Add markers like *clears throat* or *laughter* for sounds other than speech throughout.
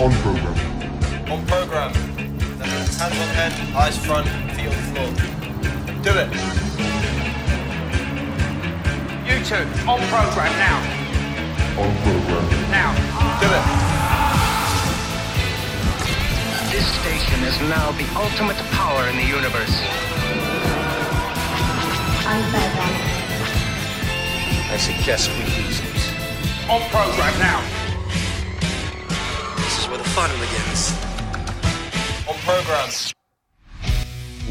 On program. On program. That means hands on head, eyes front, feet on the floor. Do it. You two, on program now. On program. Now. Do it. This station is now the ultimate power in the universe. On program. I suggest we use it. On program now. Fun begins. On program.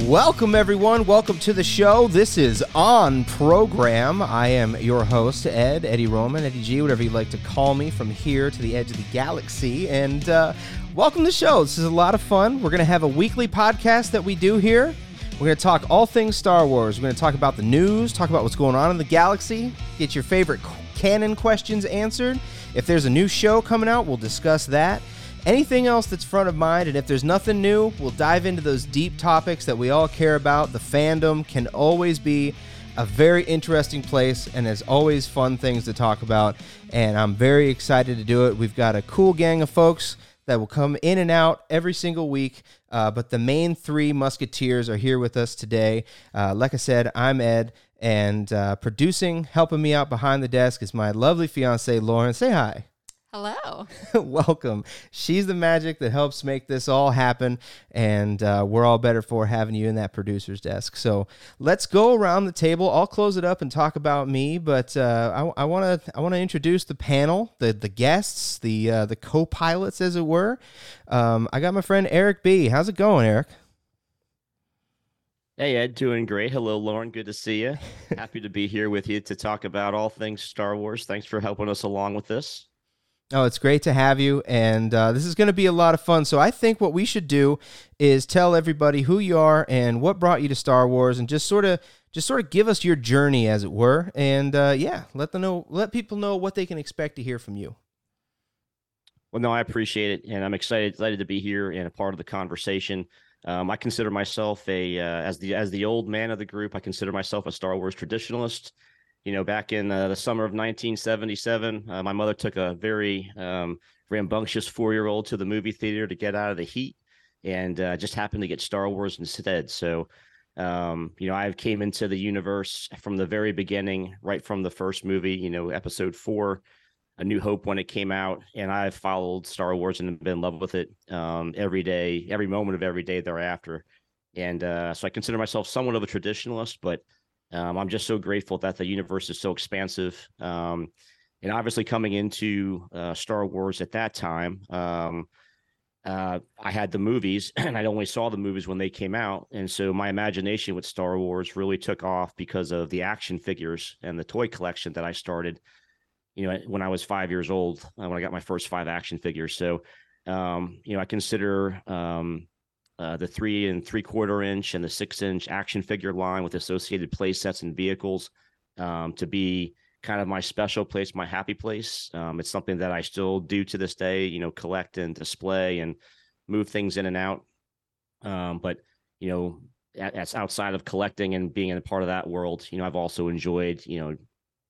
Welcome, everyone. Welcome to the show. This is On Program. I am your host, Ed, Eddie Roman, Eddie G, whatever you'd like to call me from here to the edge of the galaxy. And uh, welcome to the show. This is a lot of fun. We're going to have a weekly podcast that we do here. We're going to talk all things Star Wars. We're going to talk about the news, talk about what's going on in the galaxy, get your favorite canon questions answered. If there's a new show coming out, we'll discuss that anything else that's front of mind. And if there's nothing new, we'll dive into those deep topics that we all care about. The fandom can always be a very interesting place, and there's always fun things to talk about. And I'm very excited to do it. We've got a cool gang of folks that will come in and out every single week. Uh, but the main three Musketeers are here with us today. Uh, like I said, I'm Ed, and uh, producing, helping me out behind the desk is my lovely fiance, Lauren. Say hi. Hello. *laughs* Welcome. She's the magic that helps make this all happen, and uh, we're all better for having you in that producer's desk. So let's go around the table. I'll close it up and talk about me, but uh, I want to I want to introduce the panel, the the guests, the uh, the co-pilots, as it were. Um, I got my friend Eric B. How's it going, Eric? Hey Ed, doing great. Hello, Lauren. Good to see you. *laughs* Happy to be here with you to talk about all things Star Wars. Thanks for helping us along with this. Oh, it's great to have you, and uh, this is going to be a lot of fun. So I think what we should do is tell everybody who you are and what brought you to Star Wars, and just sort of just sort of give us your journey, as it were, and uh, yeah, let them know, let people know what they can expect to hear from you. Well, no, I appreciate it, and I'm excited excited to be here and a part of the conversation. Um, I consider myself a uh, as the as the old man of the group. I consider myself a Star Wars traditionalist you know, back in uh, the summer of 1977, uh, my mother took a very um, rambunctious four year old to the movie theater to get out of the heat and uh, just happened to get Star Wars instead. So, um, you know, I came into the universe from the very beginning, right from the first movie, you know, episode four, A New Hope when it came out. And I've followed Star Wars and been in love with it um, every day, every moment of every day thereafter. And uh, so I consider myself somewhat of a traditionalist, but um, I'm just so grateful that the universe is so expansive. Um, and obviously, coming into uh, Star Wars at that time, um, uh, I had the movies, *clears throat* and I only saw the movies when they came out. And so my imagination with Star Wars really took off because of the action figures and the toy collection that I started. You know, when I was five years old, uh, when I got my first five action figures. So, um, you know, I consider um, uh, the three and three quarter inch and the six inch action figure line with associated play sets and vehicles um, to be kind of my special place, my happy place. Um, it's something that I still do to this day, you know, collect and display and move things in and out. Um, but, you know, as outside of collecting and being a part of that world, you know, I've also enjoyed, you know,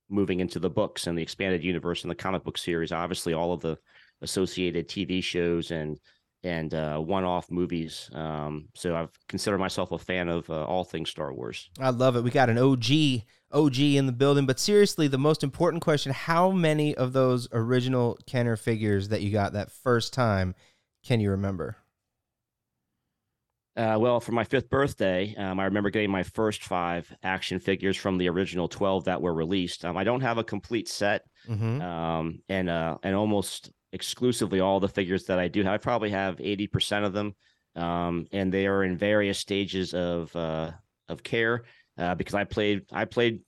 moving into the books and the expanded universe and the comic book series. Obviously, all of the associated TV shows and and uh, one-off movies. Um, so I've considered myself a fan of uh, all things Star Wars. I love it. We got an OG OG in the building. But seriously, the most important question: How many of those original Kenner figures that you got that first time can you remember? Uh, well, for my fifth birthday, um, I remember getting my first five action figures from the original twelve that were released. Um, I don't have a complete set, mm-hmm. um, and uh, and almost exclusively all the figures that I do have. I probably have 80% of them. Um, and they are in various stages of uh, of care uh, because I played I played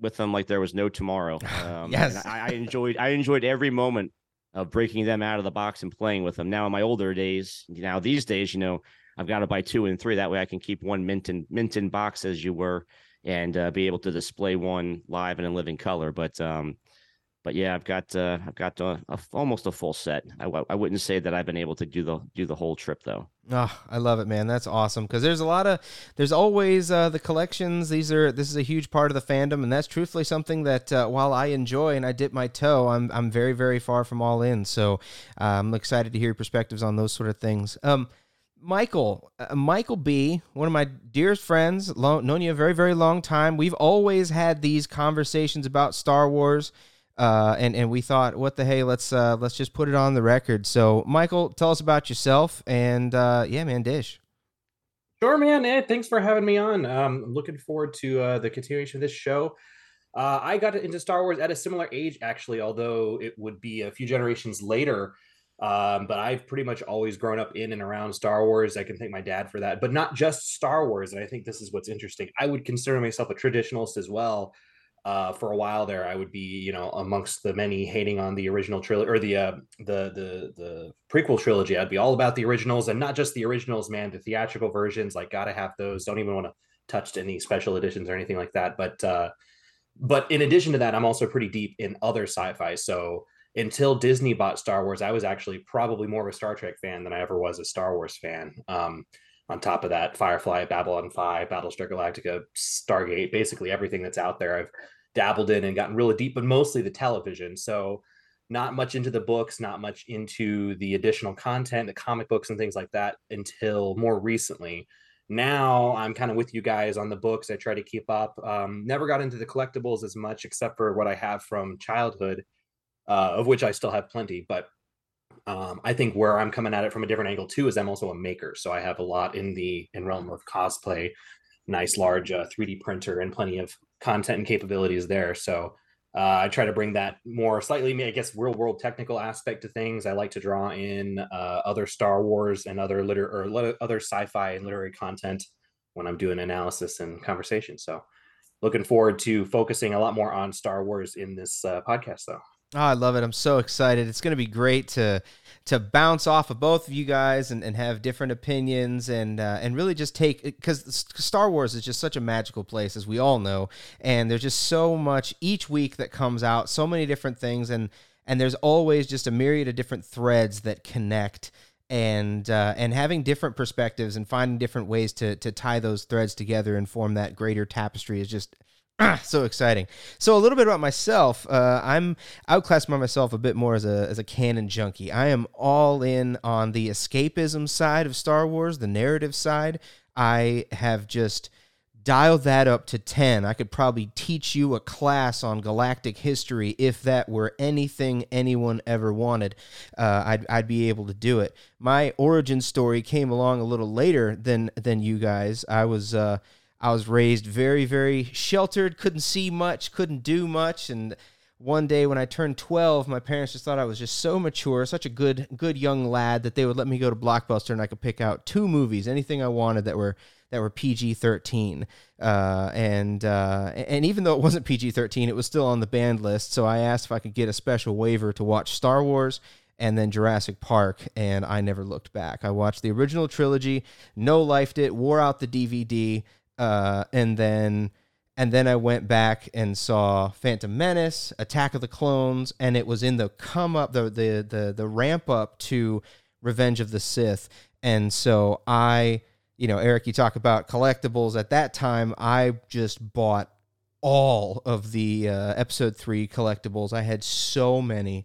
with them like there was no tomorrow. *laughs* Um, yes, I, I, enjoyed I enjoyed every moment of breaking them out of the box and playing with them. Now in my older days, now these days, you know, I've got to buy two and three. That way I can keep one mint in mint in box as you were, and uh, be able to display one live and in living color. But um, but yeah, I've got uh, I've got uh, a, almost a full set. I wouldn't say that I've been able to do the do the whole trip though. Oh, I love it, man. That's awesome because there's a lot of there's always uh, the collections. These are this is a huge part of the fandom, and that's truthfully something that uh, while I enjoy and I dip my toe, I'm I'm very very far from all in. So uh, I'm excited to hear your perspectives on those sort of things. Um, Michael, uh, Michael B, one of my dearest friends, long, known you a very very long time. We've always had these conversations about Star Wars. Uh, and and we thought, what the hey, let's uh, let's just put it on the record. So, Michael, tell us about yourself, and uh, yeah, man, dish. Sure, man. Ed, thanks for having me on. Um, I'm looking forward to uh, the continuation of this show. Uh, I got into Star Wars at a similar age, actually, although it would be a few generations later. Um, but I've pretty much always grown up in and around Star Wars. I can thank my dad for that, but not just Star Wars. And I think this is what's interesting. I would consider myself a traditionalist as well uh, for a while there, I would be, you know, amongst the many hating on the original trilogy or the uh, the the the prequel trilogy. I'd be all about the originals and not just the originals, man. The theatrical versions, like, gotta have those. Don't even want to touch any special editions or anything like that. But uh, but in addition to that, I'm also pretty deep in other sci-fi. So until Disney bought Star Wars, I was actually probably more of a Star Trek fan than I ever was a Star Wars fan. Um, on top of that, Firefly, Babylon 5, Battlestar Galactica, Stargate, basically everything that's out there. I've dabbled in and gotten really deep, but mostly the television. So not much into the books, not much into the additional content, the comic books and things like that until more recently. Now I'm kind of with you guys on the books. I try to keep up. Um, never got into the collectibles as much, except for what I have from childhood, uh, of which I still have plenty. But um, I think where I'm coming at it from a different angle too is I'm also a maker, so I have a lot in the in realm of cosplay, nice large uh, 3D printer, and plenty of content and capabilities there. So uh, I try to bring that more slightly, I guess, real world technical aspect to things. I like to draw in uh, other Star Wars and other liter or other sci-fi and literary content when I'm doing analysis and conversation. So looking forward to focusing a lot more on Star Wars in this uh, podcast, though. Oh, I love it. I'm so excited. It's going to be great to to bounce off of both of you guys and, and have different opinions and uh, and really just take because Star Wars is just such a magical place as we all know and there's just so much each week that comes out so many different things and and there's always just a myriad of different threads that connect and uh, and having different perspectives and finding different ways to to tie those threads together and form that greater tapestry is just *clears throat* so exciting. So a little bit about myself. Uh, I'm I would classify myself a bit more as a as a canon junkie. I am all in on the escapism side of Star Wars, the narrative side. I have just dialed that up to 10. I could probably teach you a class on galactic history if that were anything anyone ever wanted. Uh, I'd, I'd be able to do it. My origin story came along a little later than than you guys. I was uh, I was raised very, very sheltered, couldn't see much, couldn't do much. And one day when I turned 12, my parents just thought I was just so mature, such a good, good young lad that they would let me go to Blockbuster and I could pick out two movies, anything I wanted that were that were PG 13. Uh, and uh, and even though it wasn't PG 13, it was still on the banned list. So I asked if I could get a special waiver to watch Star Wars and then Jurassic Park, and I never looked back. I watched the original trilogy, no lifed it, wore out the DVD, uh, and then and then I went back and saw Phantom Menace, Attack of the Clones, and it was in the come up the the the, the ramp up to Revenge of the Sith. And so I, you know, Eric, you talk about collectibles. At that time, I just bought all of the uh, episode three collectibles. I had so many,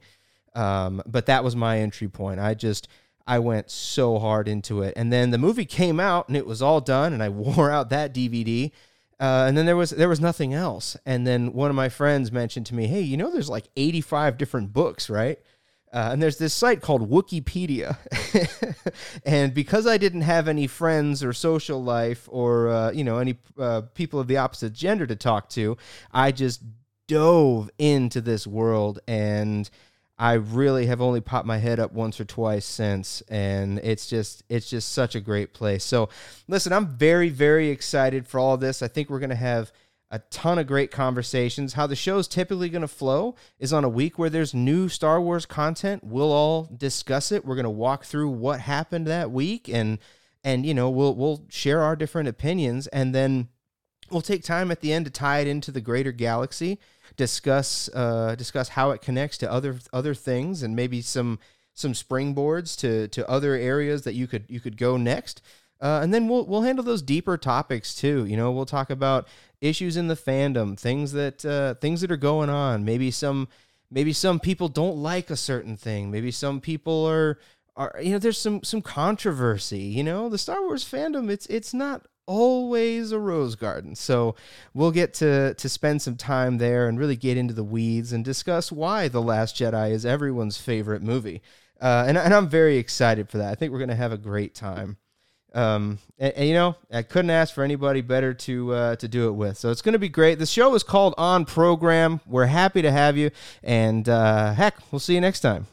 um, but that was my entry point. I just I went so hard into it. And then the movie came out and it was all done, and I *laughs* wore out that DVD. Uh, and then there was there was nothing else. And then one of my friends mentioned to me, "Hey, you know, there's like 85 different books, right?" Uh, and there's this site called Wookieepedia. *laughs* and because I didn't have any friends or social life or uh, you know any uh, people of the opposite gender to talk to, I just dove into this world and I really have only popped my head up once or twice since, and it's just it's just such a great place. So, listen, I'm very very excited for all this. I think we're gonna have a ton of great conversations. How the show's typically going to flow is on a week where there's new Star Wars content. We'll all discuss it. We're going to walk through what happened that week and and you know, we'll we'll share our different opinions and then we'll take time at the end to tie it into the greater galaxy discuss uh, discuss how it connects to other other things and maybe some some springboards to to other areas that you could you could go next. Uh, and then we'll we'll handle those deeper topics too. You know, we'll talk about issues in the fandom, things that uh, things that are going on. Maybe some maybe some people don't like a certain thing. Maybe some people are are you know there's some some controversy. You know, the Star Wars fandom it's it's not always a rose garden. So we'll get to to spend some time there and really get into the weeds and discuss why The Last Jedi is everyone's favorite movie. Uh, and, and I'm very excited for that. I think we're going to have a great time. Um, and, and, you know, I couldn't ask for anybody better to uh, to do it with. So it's going to be great. The show is called On Program. We're happy to have you, and uh, heck, we'll see you next time.